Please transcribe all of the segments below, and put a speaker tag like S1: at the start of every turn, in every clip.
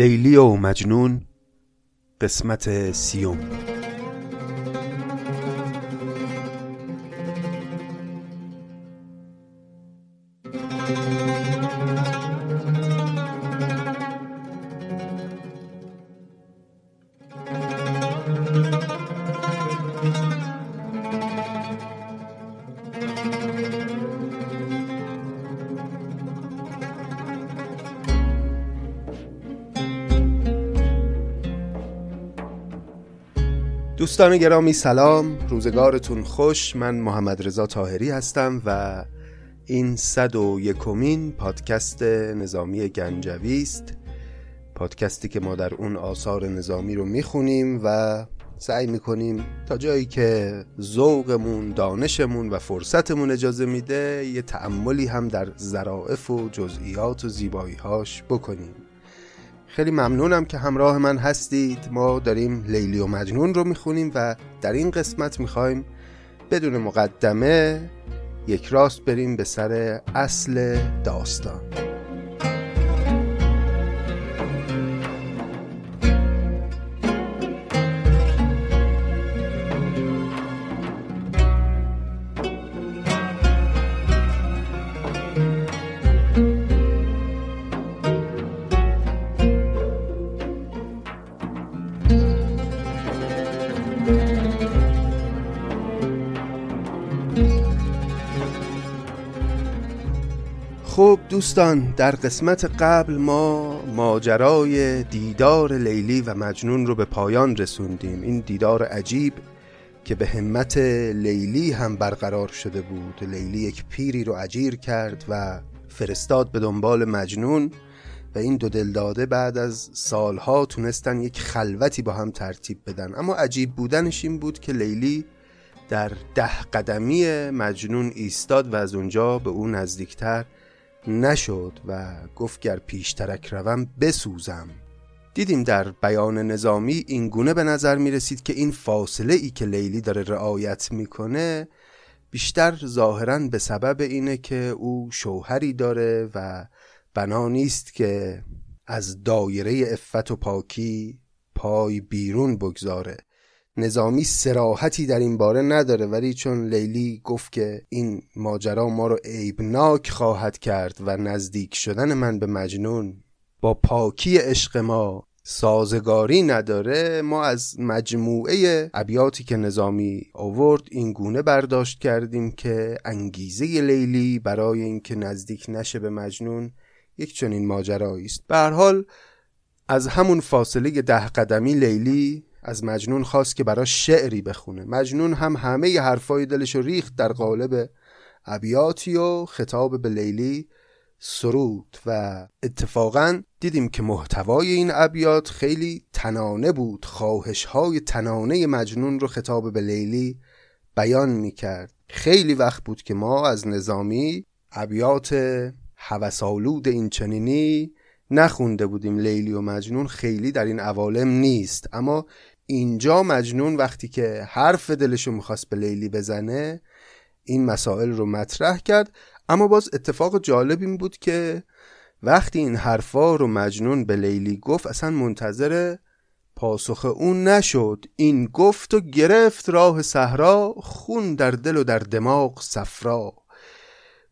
S1: لیلی و مجنون قسمت سیوم. دوستان گرامی سلام. روزگارتون خوش. من محمد رضا تاهری هستم و این صد و یکمین پادکست نظامی گنجوی است. پادکستی که ما در اون آثار نظامی رو می‌خونیم و سعی می‌کنیم تا جایی که ذوقمون دانشمون و فرصتمون اجازه میده یه تعملی هم در ظرافت و جزئیات و زیباییهاش بکنیم. خیلی ممنونم که همراه من هستید. ما داریم لیلی و مجنون رو می‌خونیم و در این قسمت می‌خوایم بدون مقدمه یک راست بریم به سر اصل داستان. دوستان در قسمت قبل ما ماجرای دیدار لیلی و مجنون رو به پایان رسوندیم. این دیدار عجیب که به همت لیلی هم برقرار شده بود. لیلی یک پیری رو عجیر کرد و فرستاد به دنبال مجنون و این دو دلداده بعد از سالها تونستن یک خلوتی با هم ترتیب بدن. اما عجیب بودنش این بود که لیلی در ده قدمی مجنون ایستاد و از اونجا به اون نزدیکتر نشد و گفت گر پیشترک روم بسوزم. دیدیم در بیان نظامی این گونه به نظر می رسید که این فاصله ای که لیلی داره رعایت می‌کنه بیشتر ظاهرا به سبب اینه که او شوهری داره و بنا نیست که از دایره افت و پاکی پای بیرون بگذاره. نظامی سراحتی در این باره نداره ولی چون لیلی گفت که این ماجرا ما رو عیبناک خواهد کرد و نزدیک شدن من به مجنون با پاکی عشق ما سازگاری نداره ما از مجموعه ابیاتی که نظامی آورد این گونه برداشت کردیم که انگیزه لیلی برای اینکه نزدیک نشه به مجنون یک چنین ماجرایی است. به هر حال از همون فاصله ده قدمی لیلی از مجنون خواست که براش شعری بخونه. مجنون هم همه ی حرفای دلش ریخت در قالب ابیاتی و خطاب به لیلی سرود و اتفاقا دیدیم که محتوای این ابیات خیلی تنانه بود. خواهش های تنانه مجنون رو خطاب به لیلی بیان می کرد خیلی وقت بود که ما از نظامی ابیات هوسالود این چنینی نخونده بودیم. لیلی و مجنون خیلی در این عوالم نیست. اما اینجا مجنون وقتی که حرف دلشو می‌خواست به لیلی بزنه این مسائل رو مطرح کرد. اما باز اتفاق جالب این بود که وقتی این حرفا رو مجنون به لیلی گفت اصلا منتظر پاسخ اون نشد. این گفت و گرفت راه صحرا خون در دل و در دماغ صفرا.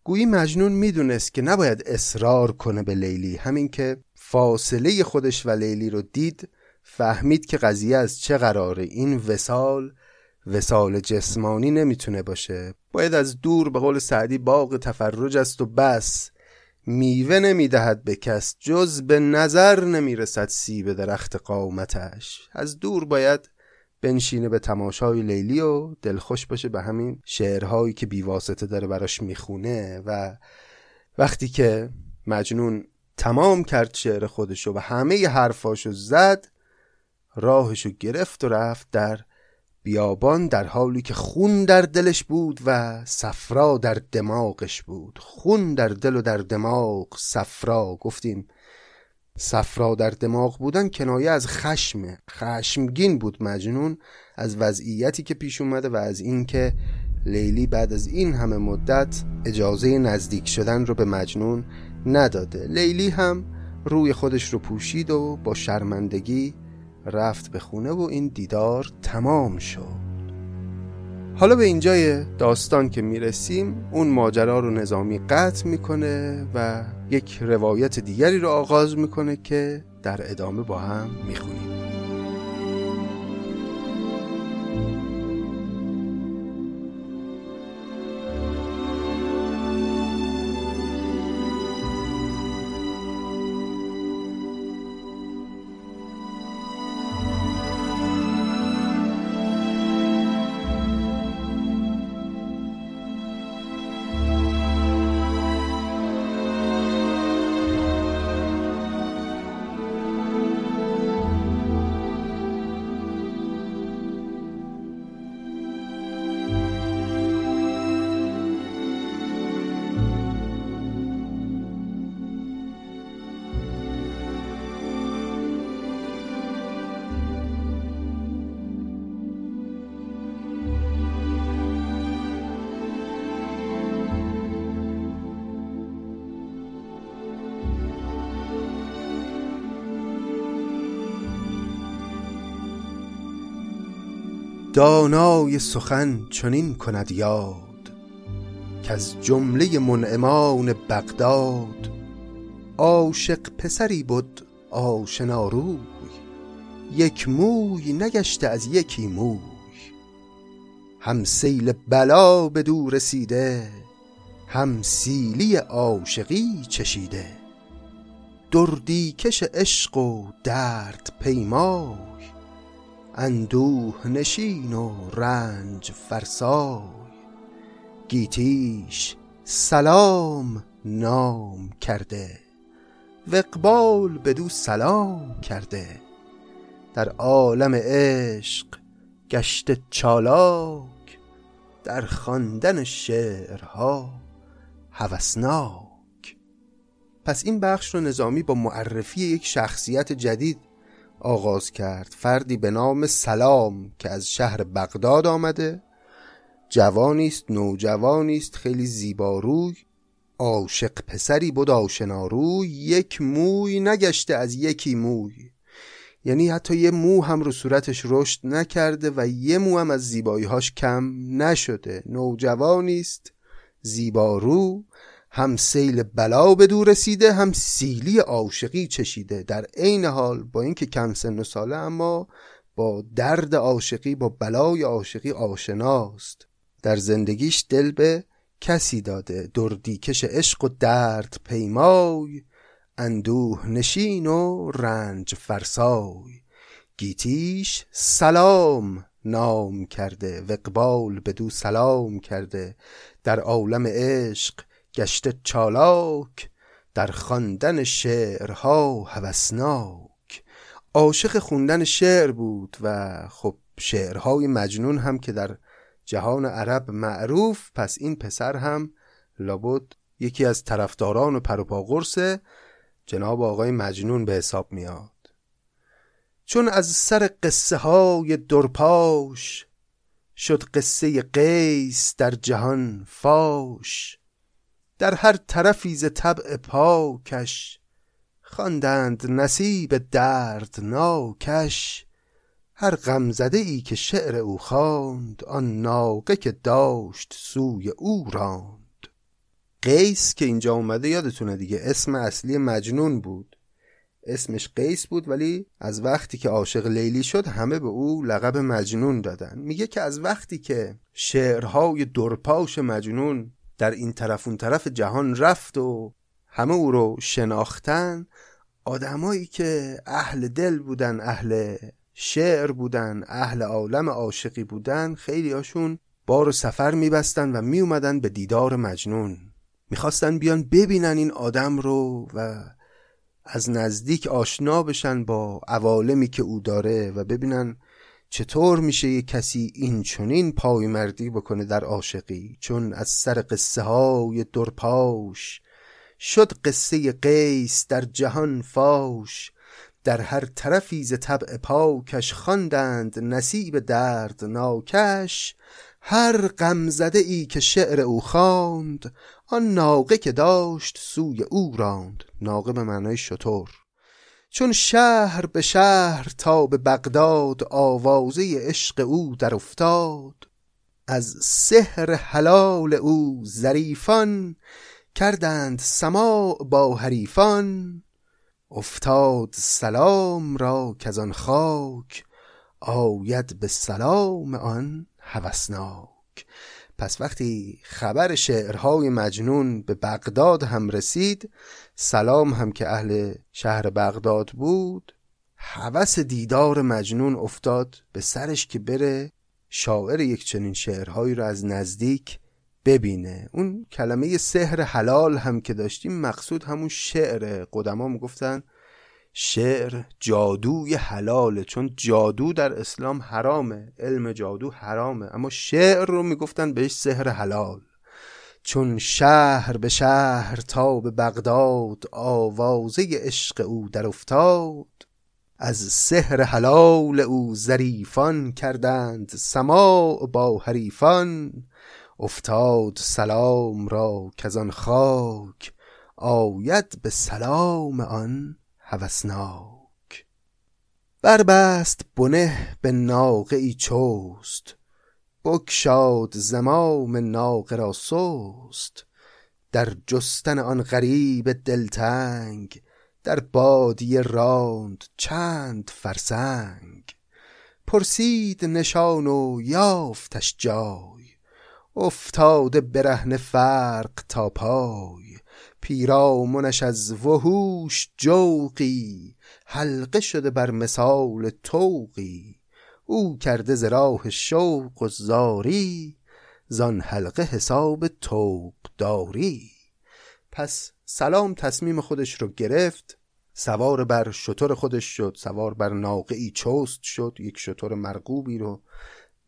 S1: گویی مجنون می‌دونست که نباید اصرار کنه به لیلی. همین که فاصله خودش و لیلی رو دید فهمید که قضیه از چه قراره. این وسال وسال جسمانی نمی‌تونه باشه. باید از دور به قول سعدی باغ تفرج است و بس. میوه نمی‌دهد به کس جز به نظر نمی‌رسد سیب درخت قامتش. از دور باید بنشینه به تماشای لیلی و دلخوش باشه به همین شعرهایی که بیواسطه داره براش می‌خونه و وقتی که مجنون تمام کرد شعر خودشو و همه حرفاشو زد راهشو گرفت و رفت در بیابان در حالی که خون در دلش بود و صفرا در دماغش بود. خون در دل و در دماغ صفرا. گفتیم صفرا در دماغ بودن کنایه از خشمه. خشمگین بود مجنون از وضعیتی که پیش اومده و از اینکه لیلی بعد از این همه مدت اجازه نزدیک شدن رو به مجنون نداده. لیلی هم روی خودش رو پوشید و با شرمندگی رفت به خونه و این دیدار تمام شد. حالا به اینجای داستان که می‌رسیم اون ماجرا رو نظامی قطع می‌کنه و یک روایت دیگری رو آغاز می‌کنه که در ادامه با هم می‌خونیم. دانای سخن چنین کند یاد که از جمله منعمان بغداد. عاشق پسری بود آشنا روی یک موی نگشته از یکی موی. هم سیل بلا به دور رسیده هم سیلی عاشقی چشیده. دردی کش عشق و درد پیمای اندوه نشین و رنج فرسای. گیتیش سلام نام کرده و اقبال بدو سلام کرده. در عالم عشق گشت چالاک در خواندن شعرها هوسناک. پس این بخش رو نظامی با معرفی یک شخصیت جدید آغاز کرد. فردی به نام سلام که از شهر بغداد آمده. جوانی است نوجوانی است خیلی زیباروی عاشق پسری بود آشناروی یک موی نگشته از یکی موی. یعنی حتی یه مو هم رو صورتش رشد نکرده و یه مو هم از زیباییهاش کم نشده. نوجوانی است زیبارو هم سیل بلا به دور رسیده هم سیلی عاشقی چشیده. در عین حال با اینکه کم سن و ساله اما با درد عاشقی با بلای عاشقی آشناست. در زندگیش دل به کسی داده. دردیکش عشق و درد پیمای اندوه نشین و رنج فرسای. گیتیش سلام نام کرده و اقبال دو سلام کرده. در عالم عشق گشته چالاک در خواندن شعرها هوسناک. عاشق خوندن شعر بود و خب شعرهای مجنون هم که در جهان عرب معروف پس این پسر هم لابد یکی از طرفداران و جناب آقای مجنون به حساب میاد. چون از سر قصه های درپاش شد قصه قیس در جهان فاش در هر طرفی ز طبع پاکش خواندند نصیب دردناکش. هر غمزده ای که شعر او خواند آن ناقه که داشت سوی او راند. قیس که اینجا اومده یادتونه دیگه اسم اصلی مجنون بود. اسمش قیس بود ولی از وقتی که عاشق لیلی شد همه به او لقب مجنون دادن. میگه که از وقتی که شعرهای درپاش مجنون در این طرف اون طرف جهان رفت و همه او رو شناختن. آدمایی که اهل دل بودن اهل شعر بودن اهل عالم عاشقی بودن خیلی هاشون بار و سفر میبستن و میومدن به دیدار مجنون. می‌خواستن بیان ببینن این آدم رو و از نزدیک آشنا بشن با عوالمی که او داره و ببینن چطور میشه یه کسی این چونین پای مردی بکنه در عاشقی؟ چون از سر قصه های درپاش شد قصه قیس در جهان فاش. در هر طرفی ز طبع پاکش خواندند نصیب درد ناکش هر غمزده ای که شعر او خواند آن ناقه که داشت سوی او راند. ناقه به معنای شطور. چون شهر به شهر تا به بغداد آوازه عشق او در افتاد. از سحر حلال او ظریفان کردند سماع با حریفان. افتاد سلام را که آن خاک آید به سلام آن هوسناک. پس وقتی خبر شعرهای مجنون به بغداد هم رسید سلام هم که اهل شهر بغداد بود. هوس دیدار مجنون افتاد به سرش که بره شاعر یک چنین شعرهایی رو از نزدیک ببینه. اون کلمه سحر حلال هم که داشتیم مقصود همون شعر قدما می‌گفتن شعر جادوی حلاله چون جادو در اسلام حرامه علم جادو حرامه. اما شعر رو می‌گفتن بهش سحر حلال. چون شهر به شهر تا به بغداد آوازه عشق او در افتاد از سحر حلال او ظریفان کردند سماع با حریفان. افتاد سلام را که آن خاک آید به سلام آن هوسناک. بربست بنه به ناقه ای چوست بکشاد زمام ناقه را سست. در جستن آن غریب دلتنگ در بادیه راند چند فرسنگ. پرسید نشان و یافتش جای افتاده برهن فرق تا پای. پیرامونش از وحوش جوقی حلقه شده بر مثال توقی. او کرده ز راه شوق و زاری زان حلقه حساب توق داری پس سلام تصمیم خودش رو گرفت سوار بر شطور خودش شد سوار بر ناقعی چست شد یک شطور مرغوبی رو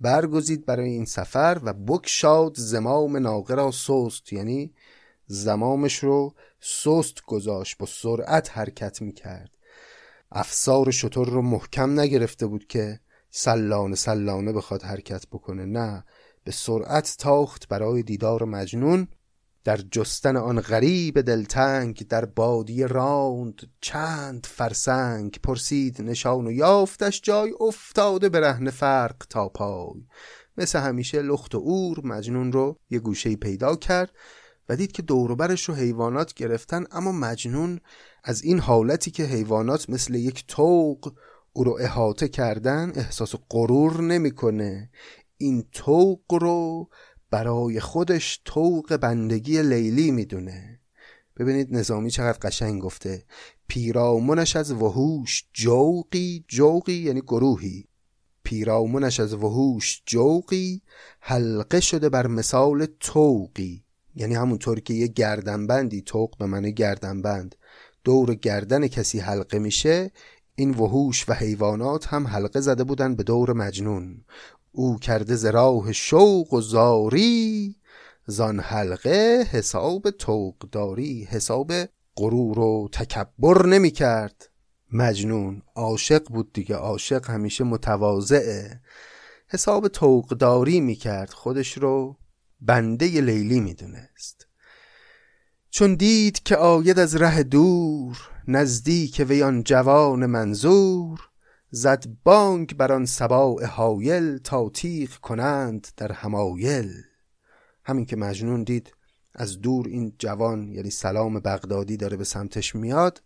S1: برگزید برای این سفر و بکشاد زمام ناقه را سست. یعنی زمامش رو سست گذاشت با سرعت حرکت می‌کرد. افسار شطور رو محکم نگرفته بود که سلانه سلانه بخواد حرکت بکنه. نه به سرعت تاخت برای دیدار مجنون. در جستن آن غریب دلتنگ در بادی راند چند فرسنگ پرسید نشان و یافتش جای افتاده به رهن فرق تا پای. مثل همیشه لخت و اور مجنون رو یه گوشه پیدا کرد و دید که دوروبرش رو حیوانات گرفتن اما مجنون از این حالتی که حیوانات مثل یک توق او رو احاطه کردن احساس غرور نمی‌کنه. این توق رو برای خودش توق بندگی لیلی می‌دونه. ببینید نظامی چقدر قشنگ گفته. پیرامونش از وحوش جوقی جوقی یعنی گروهی. پیرامونش از وحوش جوقی حلقه شده بر مثال توقی یعنی همونطور که یه گردنبندی توق به معنی گردنبند دور گردن کسی حلقه میشه این وحوش و حیوانات هم حلقه زده بودن به دور مجنون. او کرده ز راه شوق و زاری زان حلقه حساب توقداری حساب غرور و تکبر نمی کرد. مجنون عاشق بود دیگه عاشق همیشه متواضعه. حساب توقداری می کرد خودش رو بنده لیلی می دونست. چون دید که آید از ره دور نزدیک ویان جوان منظور زد بانگ بر آن سباع حایل تا تیغ کنند در همایل همین که مجنون دید از دور این جوان یعنی سلام بغدادی داره به سمتش میاد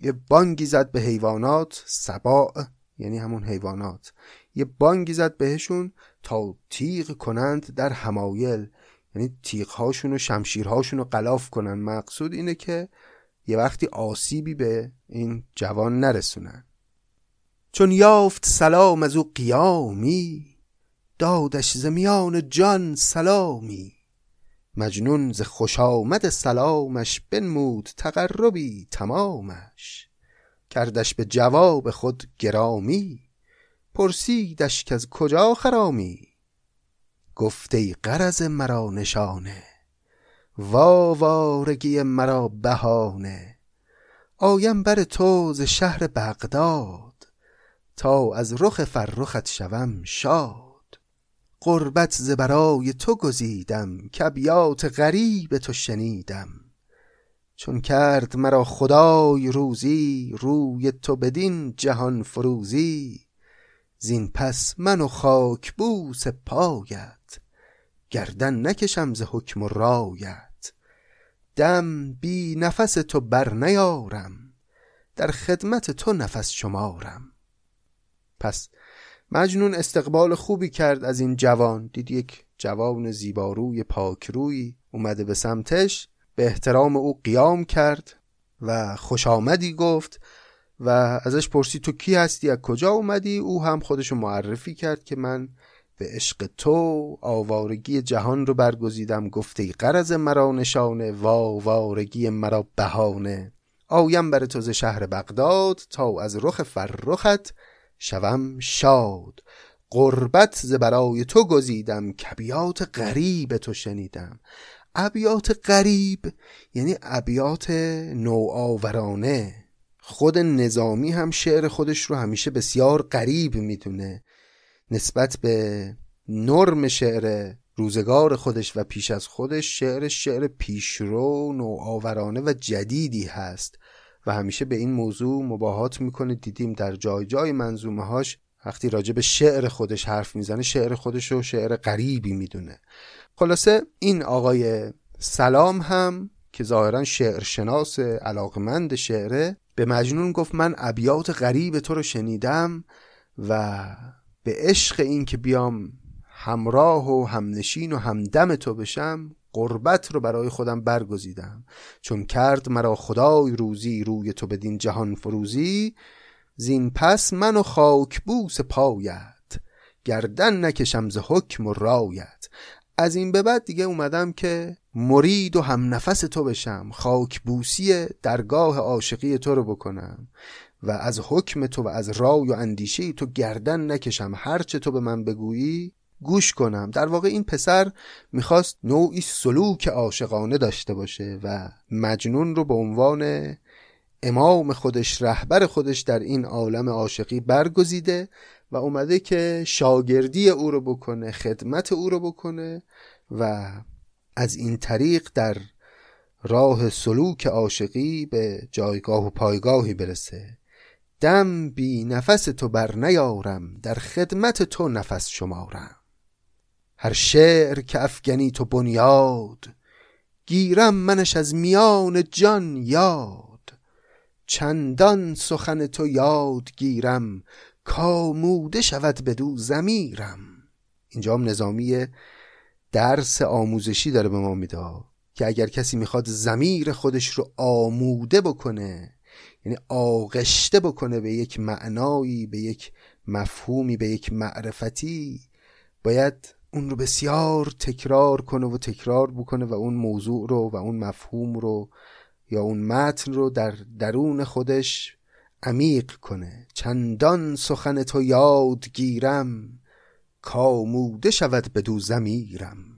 S1: یه بانگی زد به حیوانات سباع یعنی همون حیوانات یه بانگی زد بهشون تا تیغ کنند در همایل یعنی تیغهاشون و شمشیرهاشون رو قلاف کنن. مقصود اینه که یه وقتی آسیبی به این جوان نرسونن. چون یافت سلام از او قیامی دادش زمیان جان سلامی. مجنون ز خوش آمد سلامش بنمود تقربی تمامش. کردش به جواب خود گرامی پرسیدش که از کجا خرامی. گفته قرض مرا نشانه. واوارگی مرا بهانه. آیم بر تو ز شهر بغداد. تا از رخ فرخت شوم شاد. قربت ز برای تو گزیدم کبیات غریب تو شنیدم. چون کرد مرا خدای روزی روی تو بدین جهان فروزی. زین پس من و خاک بوس پایت گردن نکشم ز حکم و رایت. دم بی نفس تو بر نیارم در خدمت تو نفس شمارم. پس مجنون استقبال خوبی کرد از این جوان. دید یک جوان زیباروی پاکروی اومده به سمتش به احترام او قیام کرد و خوش آمدی گفت و ازش پرسی تو کی هستی؟ از کجا اومدی؟ او هم خودشو معرفی کرد که من به عشق تو آوارگی جهان رو برگزیدم. گفته قرض مرا نشانه و آوارگی مرا بهانه. آیم بر تو شهر بغداد تا از رخ فرخت شوم شاد. قربت ز برای تو گزیدم کبیات غریب تو شنیدم. ابیات غریب یعنی ابیات نوآورانه. خود نظامی هم شعر خودش رو همیشه بسیار غریب می‌دونه. نسبت به نرم شعر روزگار خودش و پیش از خودش شعر شعر پیشرو نوآورانه و جدیدی هست و همیشه به این موضوع مباهات می‌کنه. دیدیم در جای جای منظومه هاش وقتی راجع به شعر خودش حرف می‌زنه شعر خودش رو شعر غریبی می‌دونه. خلاصه این آقای سلام هم که ظاهرا شعر شناس علاقمند شعره به مجنون گفت من ابیات غریب تو رو شنیدم و به عشق این که بیام همراه و همنشین و همدم تو بشم قربت رو برای خودم برگزیدم. چون کرد مرا خدای روزی روی تو بدین جهان فروزی زین پس من و خاک بوس پایت گردن نکشم ز حکم و رایت. از این به بعد دیگه اومدم که مرید و هم نفس تو بشم خاک بوسی درگاه عاشقی تو رو بکنم و از حکم تو و از رای و اندیشه تو گردن نکشم. هرچه تو به من بگویی گوش کنم. در واقع این پسر می‌خواست نوعی سلوک عاشقانه داشته باشه و مجنون رو به عنوان امام خودش رهبر خودش در این عالم عاشقی برگزیده و اومده که شاگردی او رو بکنه خدمت او رو بکنه و از این طریق در راه سلوک عاشقی به جایگاه و پایگاهی برسه. دم بی نفس تو بر نیارم در خدمت تو نفس شمارم. هر شعر که افگنی تو بنیاد گیرم منش از میان جان یاد. چندان سخن تو یاد گیرم کاموده شود بدو زمیرم اینجا هم نظامی درس آموزشی داره به ما میده که اگر کسی می‌خواد زمیر خودش رو آموده بکنه یعنی آغشته بکنه به یک معنایی به یک مفهومی به یک معرفتی باید اون رو بسیار تکرار کنه و تکرار بکنه و اون موضوع رو و اون مفهوم رو یا اون متن رو در درون خودش عمیق کنه. چندان سخن تو یاد گیرم کاموده شود بدو زمیرم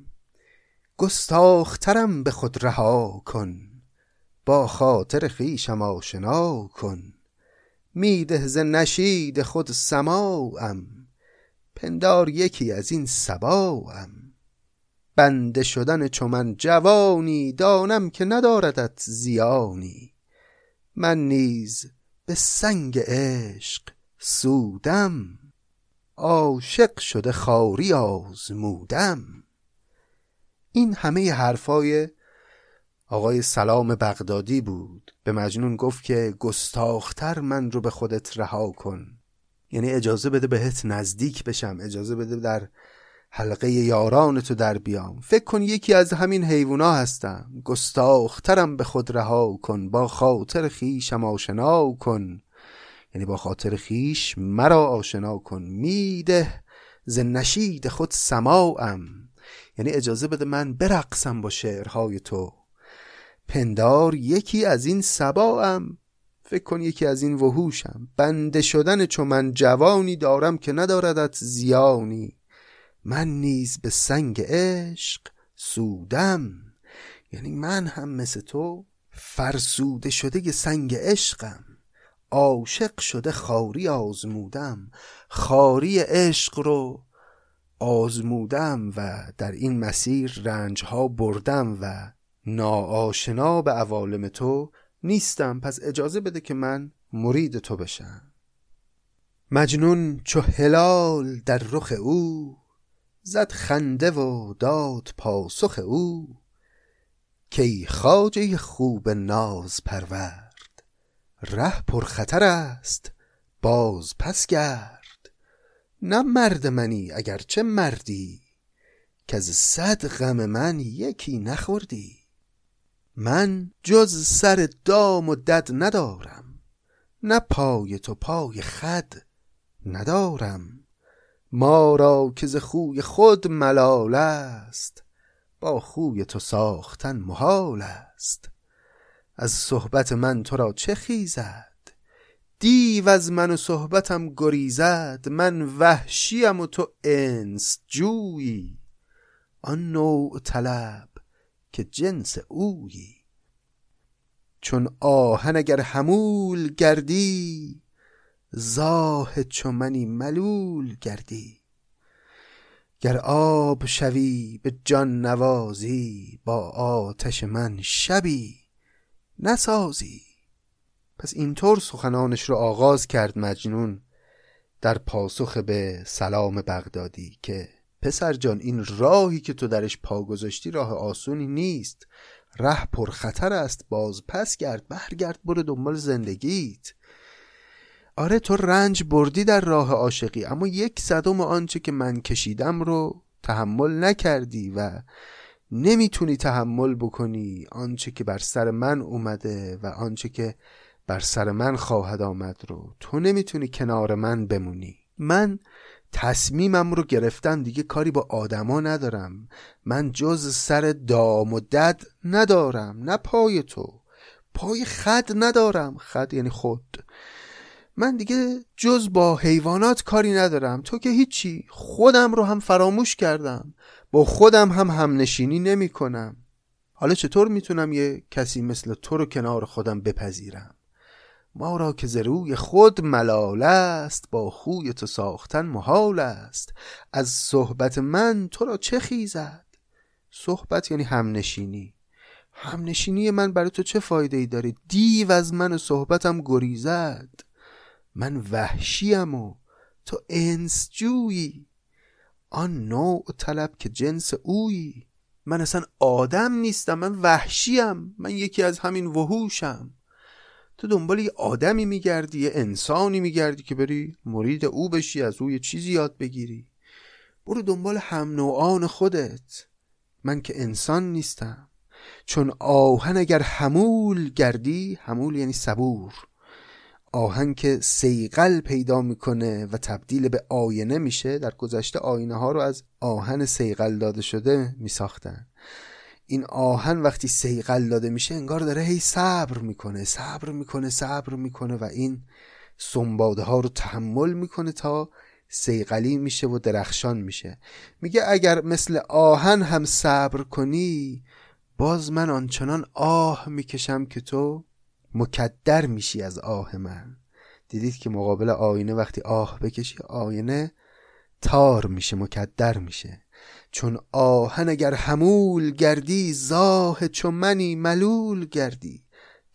S1: گستاخترم به خود رها کن با خاطر خیشم آشنا کن. میده ز نشید خود سماعم پندار یکی از این سباام بنده شدن چو من جوانی دانم که نداردت زیانی. من نیز به سنگ عشق سودم. عاشق شده خاری آزمودم. این همه حرفای آقای سلام بغدادی بود. به مجنون گفت که گستاختر من رو به خودت رها کن. یعنی اجازه بده بهت نزدیک بشم. اجازه بده در حلقه یاران تو در بیام. فکر کن یکی از همین حیوونا هستم. گستاخترم به خود رها کن. با خاطر خیشم آشنا کن. یعنی با خاطر خیش مرا آشنا کن. میده ز نشید خود سماعم. یعنی اجازه بده من برقصم با شعرهای تو. پندار یکی از این سباام فکر کن یکی از این وحوشم. بنده شدن چون من جوانی دارم که نداردت زیانی. من نیز به سنگ عشق سودم. یعنی من هم مثل تو فرسوده شده سنگ عشقم. عاشق شده خاری آزمودم. خاری عشق رو آزمودم و در این مسیر رنجها بردم و ناآشنا به عوالم تو نیستم. پس اجازه بده که من مرید تو بشم. مجنون چو هلال در رخ او زد خنده و داد پاسخ او کی خواجه خوب ناز پرورد ره پر خطر است باز پس گرد. نه مرد منی اگر چه مردی که از صد غم من یکی نخوردی. من جز سر دام و دد ندارم نه پای تو پای خد ندارم. ما را که ز خوی خود ملال است با خوی تو ساختن محال است. از صحبت من تو را چه خیزد؟ دیو از من و صحبتم گریزد من وحشیم و تو انس جویی. آن نوع طلب که جنس اویی. چون آهن اگر حمول گردی زاه چو منی ملول گردی. گر آب شوی به جان نوازی با آتش من شبی نسازی. پس اینطور سخنانش رو آغاز کرد مجنون در پاسخ به سلام بغدادی که پسر جان این راهی که تو درش پا گذاشتی راه آسونی نیست. ره پر خطر است باز پس گرد برگرد برو دنبال زندگیت. آره تو رنج بردی در راه عاشقی اما یک صدم آنچه که من کشیدم رو تحمل نکردی و نمی‌تونی تحمل بکنی آنچه که بر سر من اومده و آنچه که بر سر من خواهد آمد رو. تو نمی‌تونی کنار من بمونی. من تصمیمم رو گرفتم دیگه کاری با آدما ندارم. من جز سر دام و دد ندارم نه پای تو. پای خد ندارم. خد یعنی خود. من دیگه جز با حیوانات کاری ندارم. تو که هیچی. خودم رو هم فراموش کردم. با خودم هم همنشینی نمی کنم. حالا چطور می‌تونم یه کسی مثل تو رو کنار خودم بپذیرم؟ ما را که زروی خود ملال است با خوی تو ساختن محال است. از صحبت من تو را چه خیزد؟ صحبت یعنی همنشینی. همنشینی من برای تو چه فایده ای داره؟ دیو از من و صحبتم گریزد. من وحشیم و تو انس جویی. آن نوع طلب که جنس اویی. من اصلا آدم نیستم من وحشیم. من یکی از همین وحوشم. تو دنبال یه آدمی میگردی یه انسانی میگردی که بری مرید او بشی از او یه چیزی یاد بگیری. برو دنبال هم نوعان خودت. من که انسان نیستم. چون آهن اگر حمول گردی حمول یعنی صبور. آهن که سیقل پیدا می‌کنه و تبدیل به آینه میشه در گذشته آینه ها رو از آهن سیقل داده شده میساختن. این آهن وقتی سیقل داده میشه انگار داره هی صبر می‌کنه صبر می‌کنه صبر می‌کنه و این سنباده ها رو تحمل می‌کنه تا سیقلی میشه و درخشان میشه. میگه اگر مثل آهن هم صبر کنی باز من آنچنان آه می‌کشم که تو مکدر میشی از آه من. دیدید که مقابل آینه وقتی آه بکشی آینه تار میشه مکدر میشه. چون آهن اگر حمول گردی زاه چو منی ملول گردی.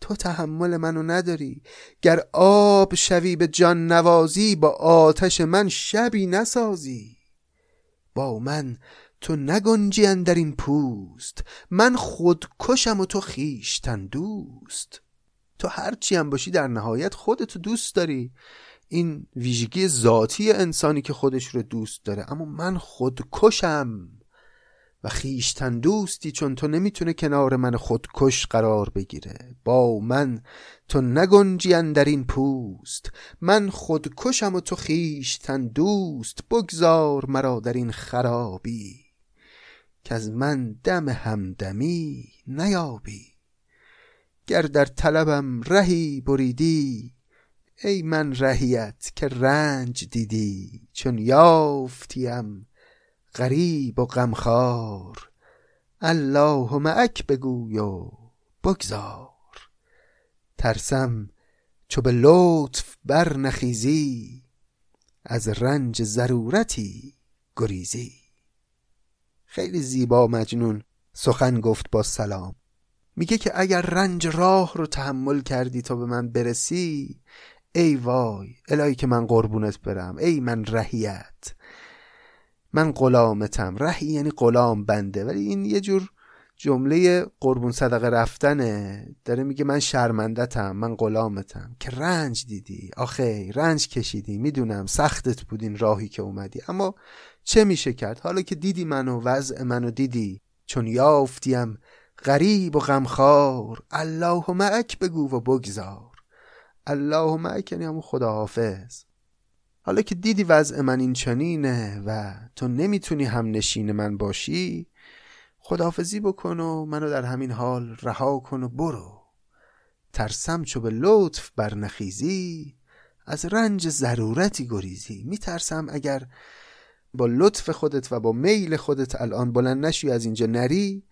S1: تو تحمل منو نداری. گر آب شوی به جان نوازی با آتش من شبی نسازی. با من تو نگنجی در این پوست. من خود کشم و تو خیشتن دوست. تو هرچی هم باشی در نهایت خودتو دوست داری. این ویژگی ذاتی انسانی که خودش رو دوست داره. اما من خودکشم و خیشتن دوستی چون تو نمی‌تونه کنار من خودکش قرار بگیره. با من تو نگنجی در این پوست. من خودکشم و تو خیشتن دوست. بگذار مرا در این خرابی که از من دم همدمی نیابی. گر در طلبم رهی بریدی ای من رهیت که رنج دیدی چون یافتیم غریب و غمخوار الله معک بگوی و بگذار. ترسم چو به لطف بر نخیزی از رنج ضرورتی گریزی. خیلی زیبا مجنون سخن گفت با سلام. میگه که اگر رنج راه رو تحمل کردی تا به من برسی ای وای الهی که من قربونت برم ای من رهیت من غلامتم. رهی یعنی غلام بنده. ولی این یه جور جمله قربون صدقه رفتنه. داره میگه من شرمندتم من غلامتم. که رنج دیدی؟ آخه رنج کشیدی می‌دونم سختت بود این راهی که اومدی. اما چه میشه کرد؟ حالا که دیدی منو وضع منو دیدی چون یافتیم غریب و غمخوار. الله معک بگو و بگذار. الله معک یعنی همون خداحافظ. حالا که دیدی وضع من این چنینه و تو نمی‌تونی هم نشین من باشی خداحافظی بکن و منو در همین حال رها کن و برو. ترسم چو به لطف برنخیزی از رنج ضرورتی گریزی. میترسم اگر با لطف خودت و با میل خودت الان بلند نشی از اینجا نری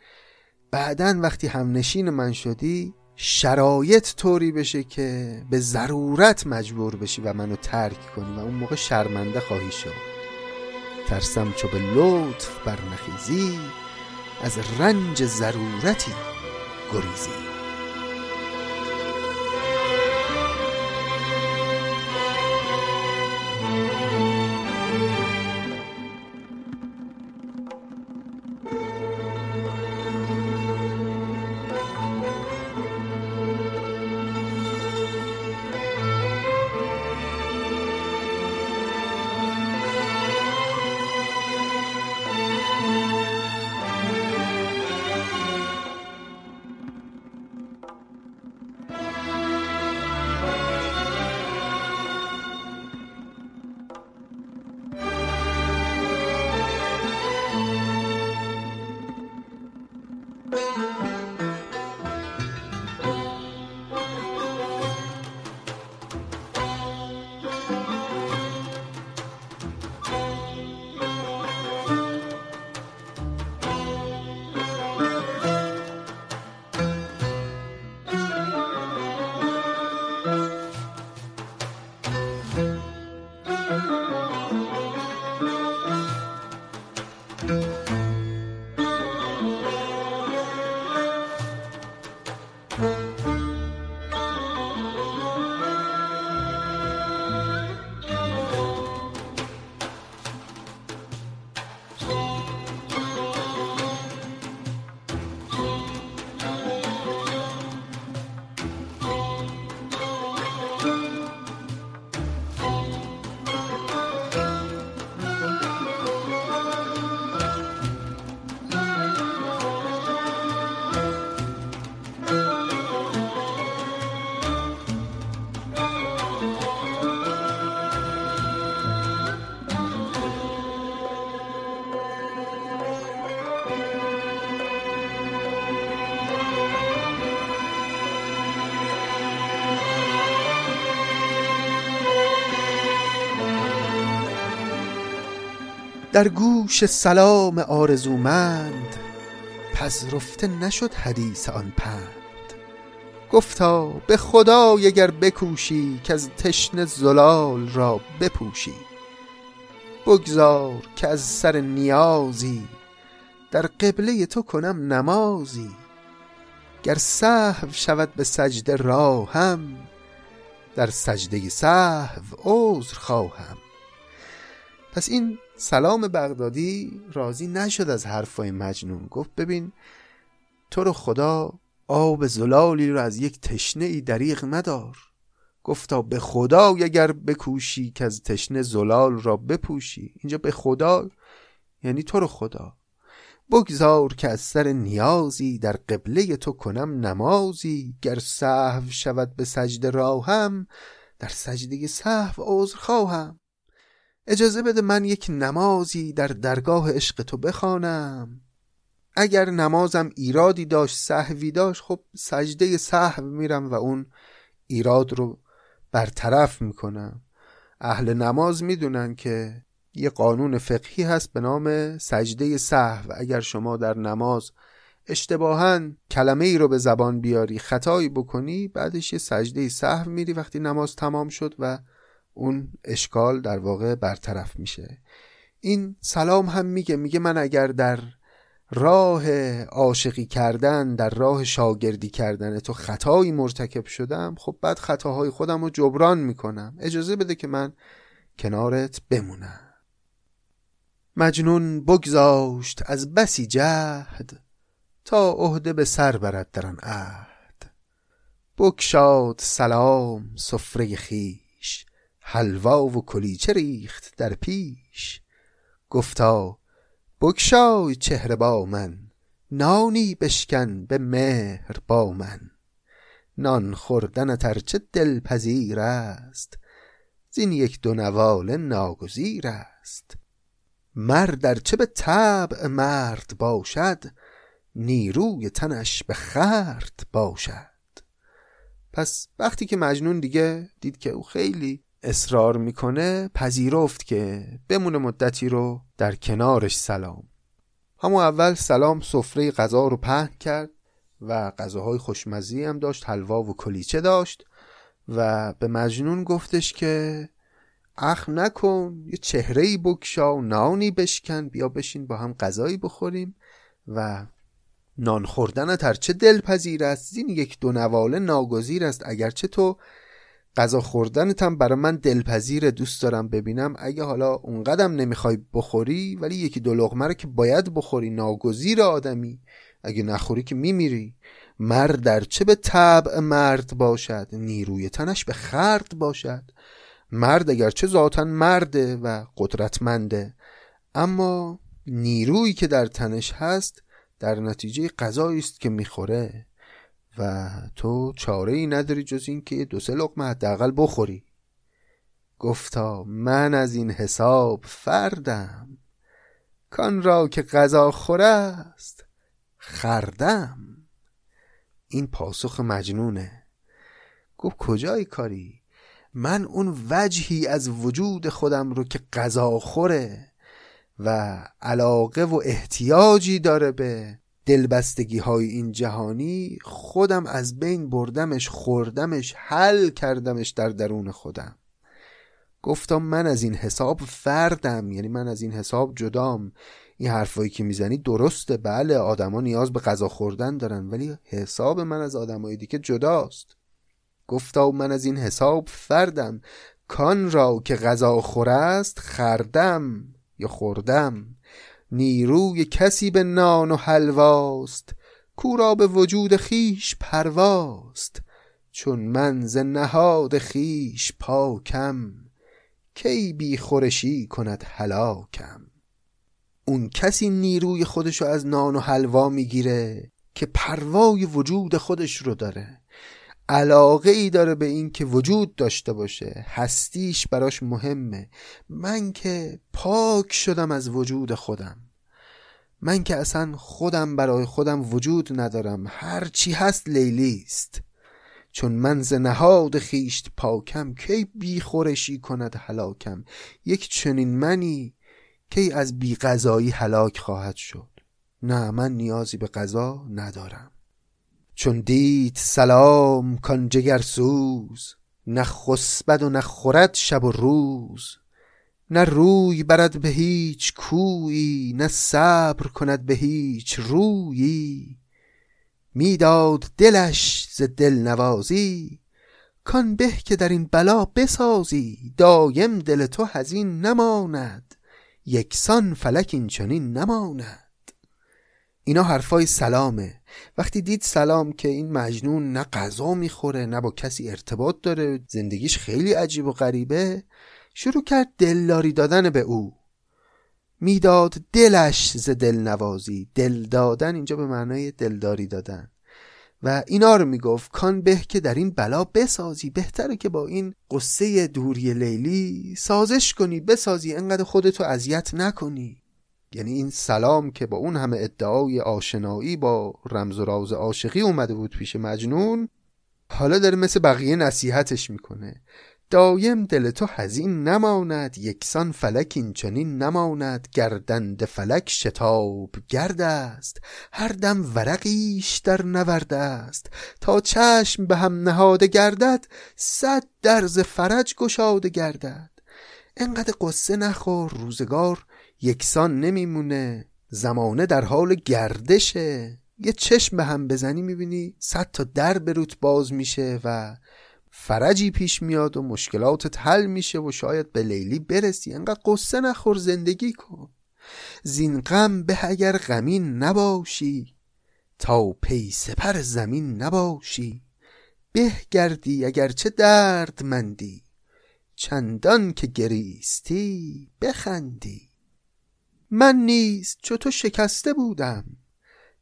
S1: بعدا وقتی هم نشین من شدی شرایط طوری بشه که به ضرورت مجبور بشی و منو ترک کنی و اون موقع شرمنده خواهی شد. ترسم چو به لطف برنخیزی از رنج ضرورتی گریزی. در گوش سلام آرزومند پذرفته نشد حدیث آن پند. گفتا به خدا اگر بکوشی که از تشنه زلال را بپوشی. بگذار که از سر نیازی در قبله تو کنم نمازی. گر سهو شود به سجده راهم در سجده سهو عذر خواهم. پس این سلام بغدادی راضی نشد از حرفای مجنون. گفت ببین تو رو خدا آب زلالی رو از یک تشنه ای دریغ مدار گفتا به خدا اگر بکوشی که از تشنه زلال را بپوشی. اینجا به خدا یعنی تو رو خدا. بگذار که از سر نیازی در قبله تو کنم نمازی. گر صحو شود به سجده راهم در سجده صحو عذر خواهم. اجازه بده من یک نمازی در درگاه عشق تو بخوانم. اگر نمازم ایرادی داشت صحوی داشت خب سجده صحو میرم و اون ایراد رو برطرف می‌کنم. اهل نماز می‌دونن که یه قانون فقهی هست به نام سجده صحو. اگر شما در نماز اشتباها کلمه ای رو به زبان بیاری خطایی بکنی بعدش یه سجده صحو میری وقتی نماز تمام شد و اون اشکال در واقع برطرف میشه. این سلام هم میگه میگه من اگر در راه عاشقی کردن در راه شاگردی کردن تو خطایی مرتکب شدم خب بعد خطاهای خودم رو جبران می‌کنم. اجازه بده که من کنارت بمونم. مجنون بگذاشت از بسی جهد تا عهده به سر برد در آن عهد. بکشاد سلام سفره خیش حلوا و کلیچه ریخت در پیش. گفتا بگشای چهره با من نانی بشکن به مهر با من. نان خوردن ترچه دلپذیر است زین یک دو نوال ناگزیر است. مرد چه به طبع مرد باشد نیروی تنش به خرد باشد. پس وقتی که مجنون دیگه دید که او خیلی اصرار می‌کنه پذیرفت که بمونه مدتی رو در کنارش سلام. همون اول سلام سفره غذا رو پهن کرد و غذاهای خوشمزی هم داشت حلوا و کلیچه داشت و به مجنون گفتش که اخ نکن یه چهره ای بکشا و نانی بشکن بیا بشین با هم غذایی بخوریم و نان خوردن هرچه دلپذیر است زین یک دو نواله ناگزیر است. اگرچه تو غذا خوردنت هم برای من دلپذیر دوست دارم ببینم. اگه حالا اونقدم نمی‌خوای بخوری ولی یکی دو لغمه رو که باید بخوری ناگزیر آدمی. اگه نخوری که میمیری. مرد در چه به طبع مرد باشد؟ نیروی تنش به خرد باشد. مرد اگر چه ذاتا مرده و قدرتمنده. اما نیرویی که در تنش هست در نتیجه غذایی است که می‌خوره. و تو چاره ای نداری جز این که دو سه لقمه حداقل بخوری. گفتا من از این حساب فردم. کان را که غذا خوره است خردم. این پاسخ مجنونه. گفت کجای کاری؟ من اون وجهی از وجود خودم رو که غذا خوره و علاقه و احتیاجی داره به دلبستگی های این جهانی خودم از بین بردمش خوردمش حل کردمش در درون خودم. گفتم من از این حساب فردم یعنی من از این حساب جدام. این حرفایی که می‌زنی درسته بله آدما نیاز به غذا خوردن دارن ولی حساب من از آدمای دیگه جداست. گفتا من از این حساب فردم. کان را که غذا خور است خردم یا خوردم. نیروی کسی به نان و حلواست کورا به وجود خیش پرواست. چون من ز نهاد خیش پاکم کی بی خورشی کند هلاکم. اون کسی نیروی خودشو از نان و حلوا می‌گیره که پروای وجود خودش رو داره. علاقه ای داره به این که وجود داشته باشه. هستیش براش مهمه. من که پاک شدم از وجود خودم. من که اصلا خودم برای خودم وجود ندارم. هرچی هست لیلی است. چون من ز نهاد خیشت پاکم کی بی خورشی کند هلاکم؟ یک چنین منی کی از بی غذایی هلاک خواهد شد. نه من نیازی به غذا ندارم. چون دید سلام کان سوز نه خسبد و نه خورد شب و روز. نه روی برد به هیچ کویی نه صبر کند به هیچ رویی. می‌داد دلش ز دل نوازی کان به که در این بلا بسازی. دایم دل تو هزین نماند یکسان فلک این چنین نماند. اینا حرفای سلامه. وقتی دید سلام که این مجنون نه غذا می‌خوره نه با کسی ارتباط داره زندگیش خیلی عجیب و غریبه شروع کرد دلداری دادن به او. می‌داد دلش ز دل نوازی دل دادن اینجا به معنای دلداری دادن. و اینا رو می‌گفت کان به که در این بلا بسازی. بهتره که با این قصه دوری لیلی سازش کنی. بسازی. انقدر خودتو اذیت نکنی. یعنی این سلام که با اون همه ادعای آشنایی با رمز و راز عاشقی اومده بود پیش مجنون حالا داره مثل بقیه نصیحتش می‌کنه. دایم دل تو حزین نماند یکسان فلک این چنین نماند. گردند فلک شتاب گرد است هر دم ورقیش در نورد است. تا چشم به هم نهاده گردد صد درز فرج گشاده گردد. انقدر قصه نخور روزگار یکسان نمیمونه زمانه در حال گردشه. یه چشم به هم بزنی می‌بینی صد تا در به روت باز میشه و فرجی پیش میاد و مشکلاتت حل میشه و شاید به لیلی برسی. انقدر قصه نخور زندگی کن. زین غم به اگر غمین نباشی تا پی سپر زمین نباشی. به گردی اگرچه درد مندی چندان که گریستی بخندی. من نیز چو تو شکسته بودم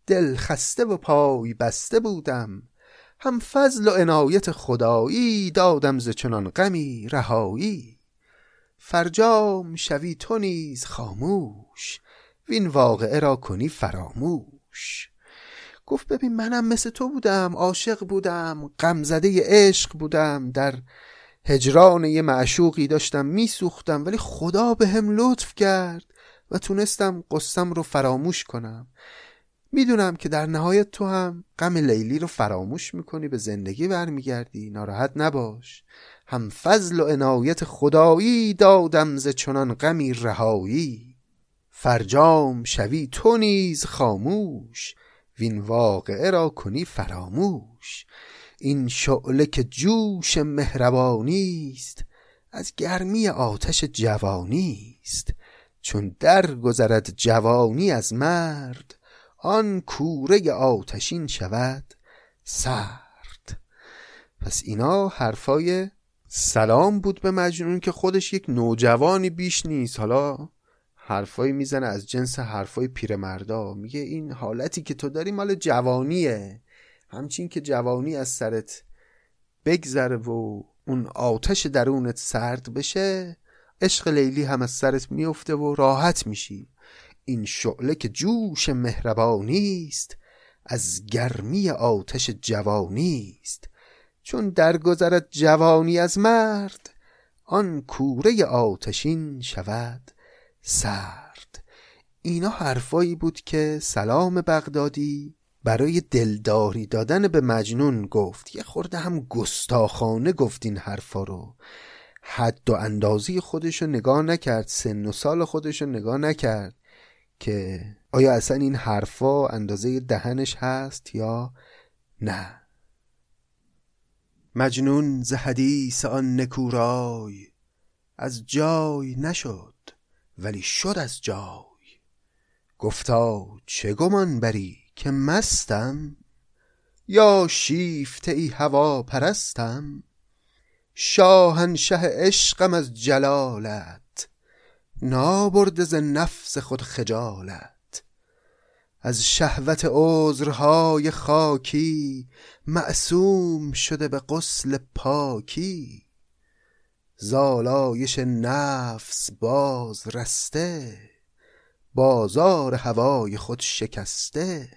S1: دل خسته و پای بسته بودم. هم فضل و عنایت خدایی دادم ز چنان غمی رهایی. فرجام شوی تو نیز خاموش وین واقعه را کنی فراموش. گفت ببین منم مثل تو بودم عاشق بودم غمزده عشق بودم. در هجران یه معشوقی داشتم میسوختم ولی خدا به هم لطف کرد. و تونستم قصم رو فراموش کنم. می‌دونم که در نهایت تو هم غم لیلی رو فراموش می‌کنی به زندگی برمیگردی. ناراحت نباش. هم فضل و عنایت خدایی دادم ز چنان غمی رهایی. فرجام شوی تو نیز خاموش. وین واقعه را کنی فراموش. این شعله که جوش مهربانی است از گرمی آتش جوانی است. چون در گذرد جوانی از مرد آن کوره آتشین شود سرد. پس اینا حرفای سلام بود به مجنون که خودش یک نوجوانی بیش نیست. حالا حرفایی می‌زنه از جنس حرفای پیرمردا. میگه این حالتی که تو داری مال جوانیه. همچین که جوانی از سرت بگذره و اون آتش درونت سرد بشه عشق لیلی هم از سرت میفته و راحت میشی. این شعله که جوش مهربانی است از گرمی آتش جوانی است. چون درگذرد جوانی از مرد آن کوره آتشین شود سرد. اینا حرفایی بود که سلام بغدادی برای دلداری دادن به مجنون گفت. یه خورده هم گستاخانه گفت این حرفا رو. حد و اندازی خودشو نگاه نکرد سن و سال خودشو نگاه نکرد که آیا اصلا این حرفا اندازه دهنش هست یا نه. مجنون ز حدیث آن نکورای از جای نشد ولی شد از جای. گفتا چه گمان بری که مستم یا شیفته ای هوا پرستم؟ شاهنشه عشقم از جلالت نابرده ز نفس خود خجالت. از شهوت عذرهای خاکی معصوم شده به غسل پاکی. زالایش نفس باز رسته بازار هوای خود شکسته.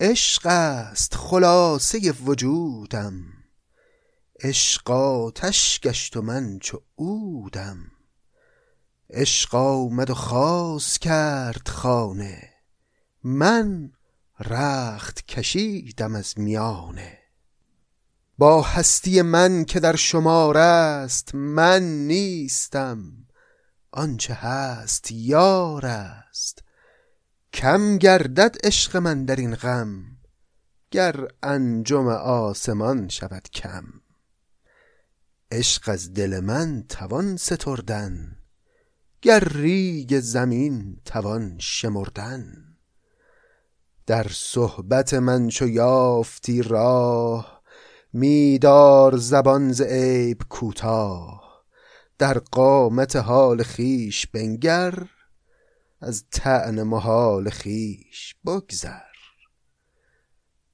S1: عشق است خلاصه وجودم عشق آتش گشت و من چو عودم. عشق آمد و خاص کرد خانه. من رخت کشیدم از میانه. با هستی من که در شمار است من نیستم. آنچه هست یار است. کم گردد عشق من در این غم. گر انجم آسمان شود کم. عشق از دل من توان ستردن گر ریگ زمین توان شمردن. در صحبت من چو یافتی راه میدار زبان ز عیب کوتاه. در قامت حال خیش بنگر از طعن محال خیش بگذر.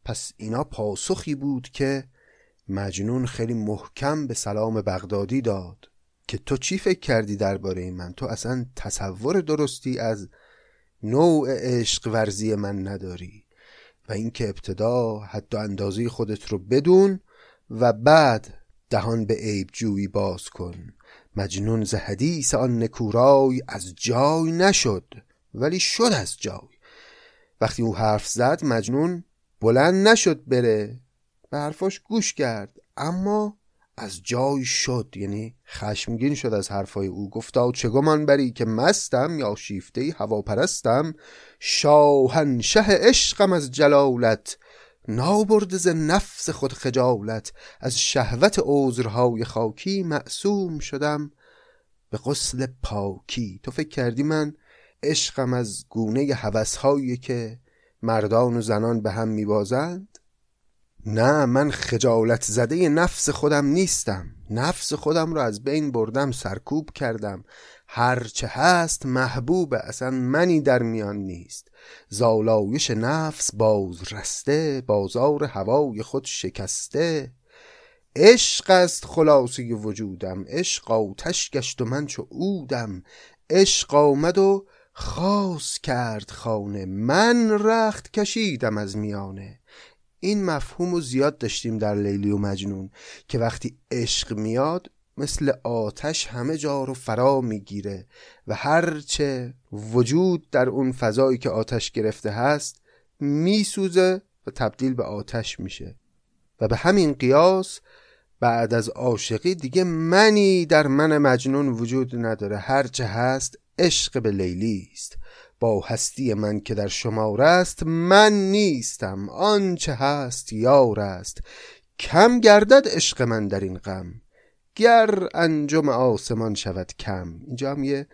S1: پس اینا پاسخی بود که مجنون خیلی محکم به سلام بغدادی داد که تو چی فکر کردی درباره من؟ تو اصلا تصور درستی از نوع عشق ورزی من نداری و اینکه ابتدا حد و اندازه خودت رو بدون و بعد دهان به عیب جویی باز کن. مجنون ز حدیث آن نکورای از جای نشد ولی شد از جای. وقتی او حرف زد مجنون بلند نشد بره. به حرفاش گوش کرد. اما از جای شد. یعنی خشمگین شد از حرفای او. گفتا چه گمان بری که مستم یا شیفته هواپرستم؟ شاهنشه عشقم از جلالت نابرد ز نفس خود خجالت. از شهوت عذرهای خاکی معصوم شدم به غسل پاکی. تو فکر کردی من عشقم از گونه هوسهایی که مردان و زنان به هم میبازند؟ نه من خجالت زده نفس خودم نیستم. نفس خودم رو از بین بردم سرکوب کردم. هرچه هست محبوب اصلا منی در میان نیست. زالایش نفس باز رسته بازار هوای خود شکسته. عشق است خلاصی وجودم. عشق آتش گشت و من چو اودم عشق آمد و خاص کرد خانه. من رخت کشیدم از میانه. این مفهوم رو زیاد داشتیم در لیلی و مجنون که وقتی عشق میاد مثل آتش همه جا رو فرا می‌گیره و هرچه وجود در اون فضایی که آتش گرفته هست میسوزه و تبدیل به آتش میشه. و به همین قیاس بعد از عاشقی دیگه منی در من مجنون وجود نداره. هرچه هست عشق به لیلی است. با هستی من که در شمار است من نیستم آنچه هست یار است. کم گردد عشق من در این غم گر انجم آسمان شود کم. اینجا هم یه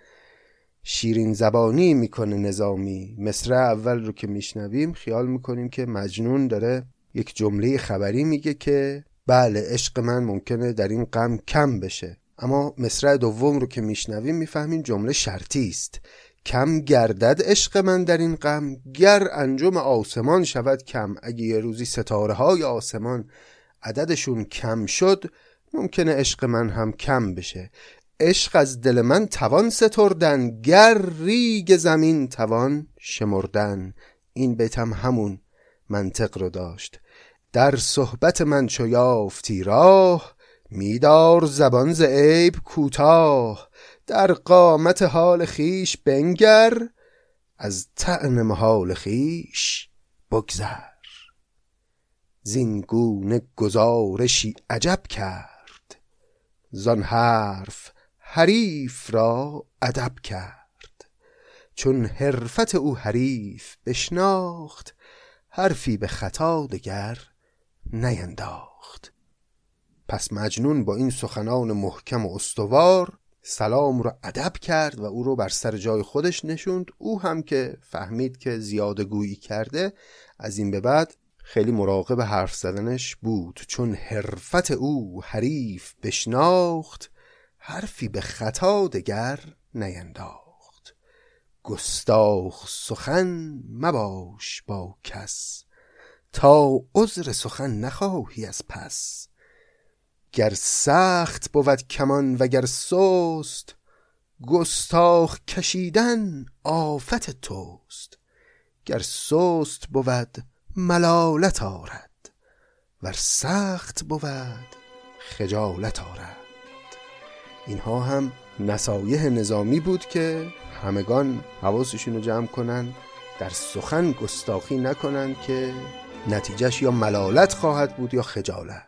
S1: شیرین زبانی می‌کنه نظامی. مصر اول رو که میشنویم خیال می‌کنیم که مجنون داره یک جمله خبری میگه که بله عشق من ممکنه در این غم کم بشه. اما مصرع دوم رو که میشنویم می‌فهمیم جمله شرطی است. کم گردد عشق من در این غم گر انجم آسمان شود کم. اگه یه روزی ستاره های آسمان عددشون کم شد ممکنه عشق من هم کم بشه. عشق از دل من توان ستردن گر ریگ زمین توان شمردن. این بیتم همون منطق رو داشت. در صحبت من چو یافتی راه میدار زبان ز عیب کوتاه. در قامت حال خیش بنگر از طعن محال خیش بگذر. زینگونه گزارشی عجب کرد زان حرف حریف را ادب کرد. چون حرفت او حریف بشناخت حرفی به خطا دگر نینداخت. پس مجنون با این سخنان محکم و استوار سلام رو ادب کرد و او رو بر سر جای خودش نشوند. او هم که فهمید که زیاده گویی کرده از این به بعد خیلی مراقب حرف زدنش بود. چون حرفت او حریف بشناخت حرفی به خطا دگر نینداخت. گستاخ سخن مباش با کس تا عذر سخن نخواهی از پس. گر سخت بود کمان و گر سست گستاخ کشیدن آفت توست. گر سست بود ملالت آرد ور سخت بود خجالت آرد. اینها هم نصایح نظامی بود که همگان حواسشون رو جمع کنن در سخن گستاخی نکنن که نتیجهش یا ملالت خواهد بود یا خجالت.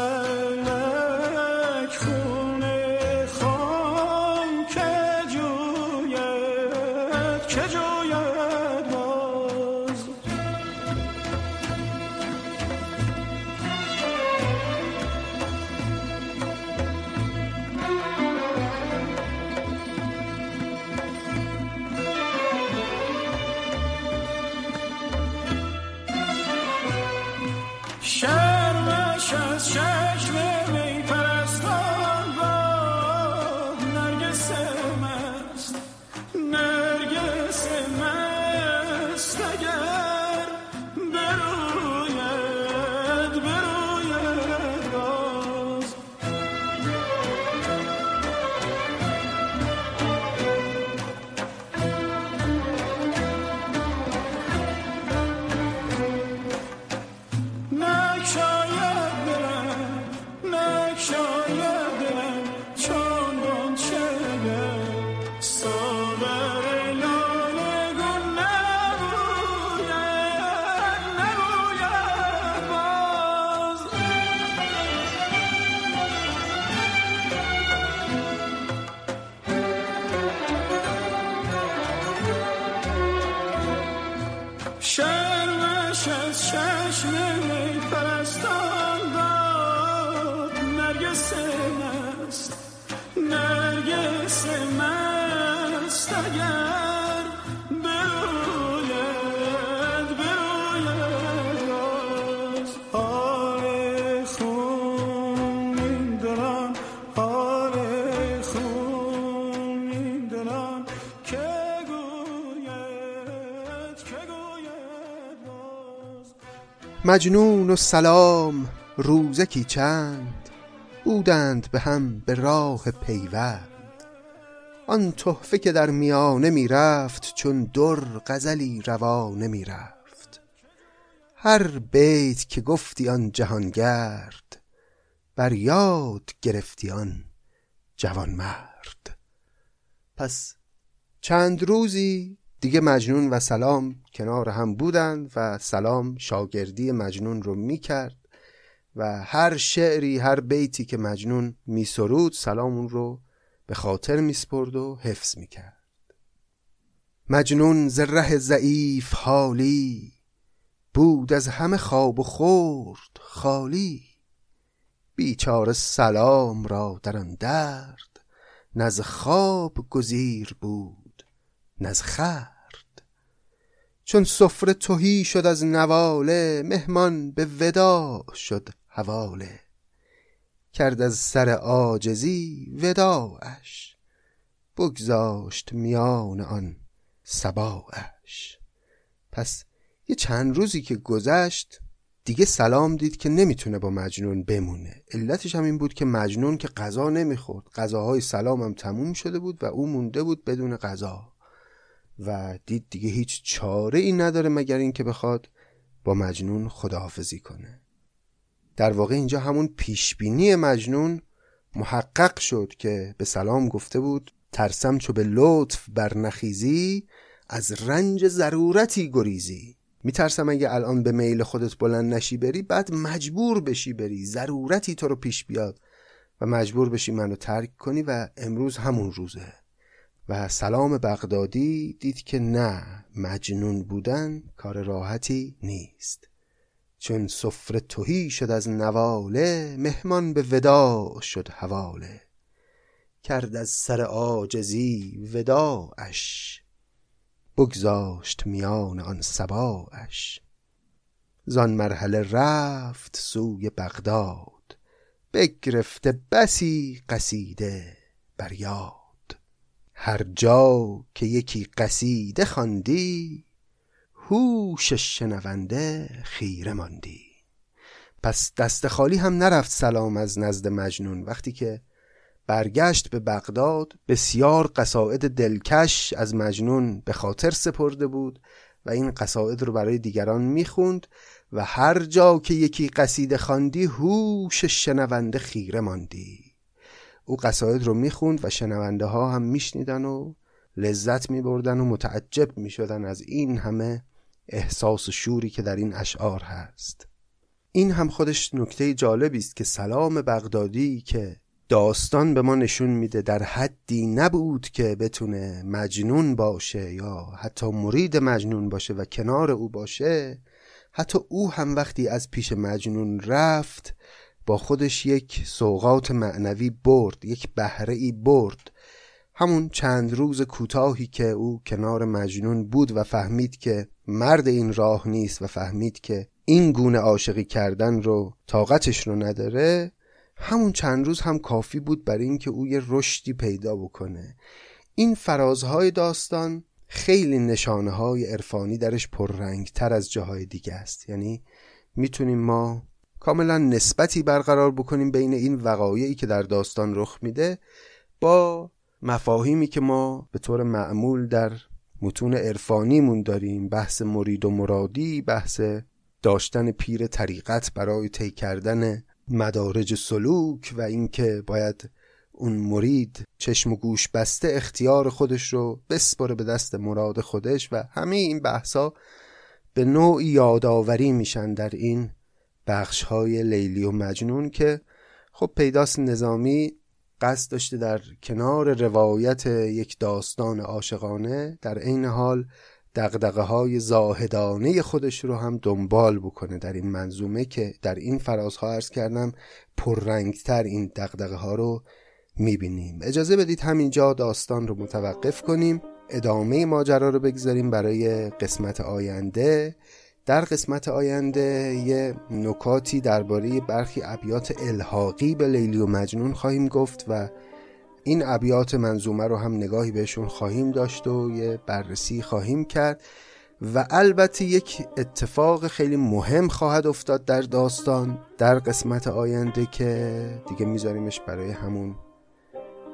S1: love. مجنون و سلام روزکی چند بودند به هم به راه پیوند. آن تحفه که در میانه می رفت چون در غزلی روا نمی رفت هر بیت که گفتی آن جهانگرد بر یاد گرفتی آن جوان مرد پس چند روزی دیگه مجنون و سلام کنار هم بودند و سلام شاگردی مجنون رو می‌کرد و هر شعری هر بیتی که مجنون میسرود سلام اون رو به خاطر میسپرد و حفظ می‌کرد. مجنون زره ضعیف حالی بود از همه خواب و خورد خالی. بیچاره سلام را در درد نز خواب گزیر بود نز خرد. چون سفره توهی شد از نواله مهمان به ودا شد حواله. کرد از سر عاجزی وداعش بگذاشت میان آن سباعش پس یه چند روزی که گذشت دیگه سلام دید که نمی‌تونه با مجنون بمونه. علتش هم این بود که مجنون که غذا نمی‌خورد. غذاهای سلام هم تموم شده بود و او مونده بود بدون غذا. و دید دیگه هیچ چاره ای نداره مگر اینکه بخواد با مجنون خداحافظی کنه. در واقع اینجا همون پیشبینی مجنون محقق شد که به سلام گفته بود ترسم چو به لطف بر نخیزی از رنج ضرورتی گریزی. میترسم اگه الان به میل خودت بلند نشی بری بعد مجبور بشی بری. ضرورتی تو رو پیش بیاد و مجبور بشی منو ترک کنی و امروز همون روزه. و سلام بغدادی دید که نه مجنون بودن کار راحتی نیست. چون سفره توهی شد از نواله مهمان به ودا شد حواله. کرد از سر آجزی وداعش. بگذاشت میان آن سباعش زان مرحله رفت سوی بغداد. بگرفته بسی قصیده بر یاد هر جا که یکی قصیده خواندی هوش شنونده خیره ماندی. پس دست خالی هم نرفت سلام از نزد مجنون. وقتی که برگشت به بغداد بسیار قصاعد دلکش از مجنون به خاطر سپرده بود و این قصاعد رو برای دیگران می‌خوند و هر جا که یکی قصیده خواندی هوش شنونده خیره ماندی. او قصاید رو می‌خوند و شنونده ها هم میشنیدن و لذت میبردن و متعجب می‌شدن از این همه احساس و شوری که در این اشعار هست. این هم خودش نکته جالبی است که سلام بغدادی که داستان به ما نشون میده در حدی نبود که بتونه مجنون باشه یا حتی مرید مجنون باشه و کنار او باشه حتی او هم وقتی از پیش مجنون رفت با خودش یک سوقات معنوی برد یک بهره ای برد. همون چند روز کوتاهی که او کنار مجنون بود و فهمید که مرد این راه نیست و فهمید که این گونه عاشقی کردن رو طاقتش رو نداره همون چند روز هم کافی بود برای اینکه او یه رشدی پیدا بکنه. این فرازهای داستان خیلی نشانه های عرفانی درش پررنگ تر از جاهای دیگه است. یعنی می‌تونیم ما کاملا نسبتی برقرار بکنیم بین این وقایعی که در داستان رخ میده با مفاهیمی که ما به طور معمول در متون عرفانیمون داریم بحث مرید و مرادی بحث داشتن پیر طریقت برای طی کردن مدارج سلوک و اینکه باید اون مرید چشم و گوش بسته اختیار خودش رو بسپره به دست مراد خودش و همه این بحثا به نوعی یادآوری میشن در این بخش های لیلی و مجنون که خب پیداست نظامی قصد داشته در کنار روایت یک داستان عاشقانه در عین حال دقدقه های زاهدانه خودش رو هم دنبال بکنه در این منظومه که در این فرازها ارز کردم پررنگتر این دقدقه ها رو می‌بینیم. اجازه بدید همینجا داستان رو متوقف کنیم. ادامه ماجرا رو بگذاریم برای قسمت آینده. در قسمت آینده یه نکاتی درباره برخی ابیات الحاقی به لیلی و مجنون خواهیم گفت و این ابیات منظومه رو هم نگاهی بهشون خواهیم داشت و یه بررسی خواهیم کرد و البته یک اتفاق خیلی مهم خواهد افتاد در داستان در قسمت آینده که دیگه میذاریمش برای همون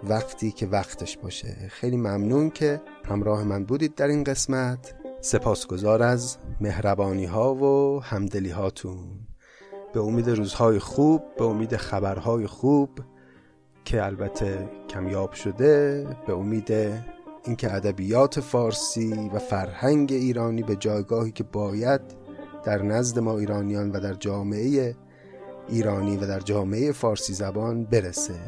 S1: وقتی که وقتش باشه. خیلی ممنون که همراه من بودید در این قسمت. سپاسگزار از مهربانی ها و همدلی هاتون به امید روزهای خوب به امید خبرهای خوب که البته کمیاب شده به امید اینکه ادبیات فارسی و فرهنگ ایرانی به جایگاهی که باید در نزد ما ایرانیان و در جامعه ایرانی و در جامعه فارسی زبان برسه.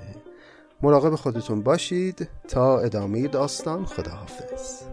S1: مراقب خودتون باشید. تا ادامه داستان خداحافظ.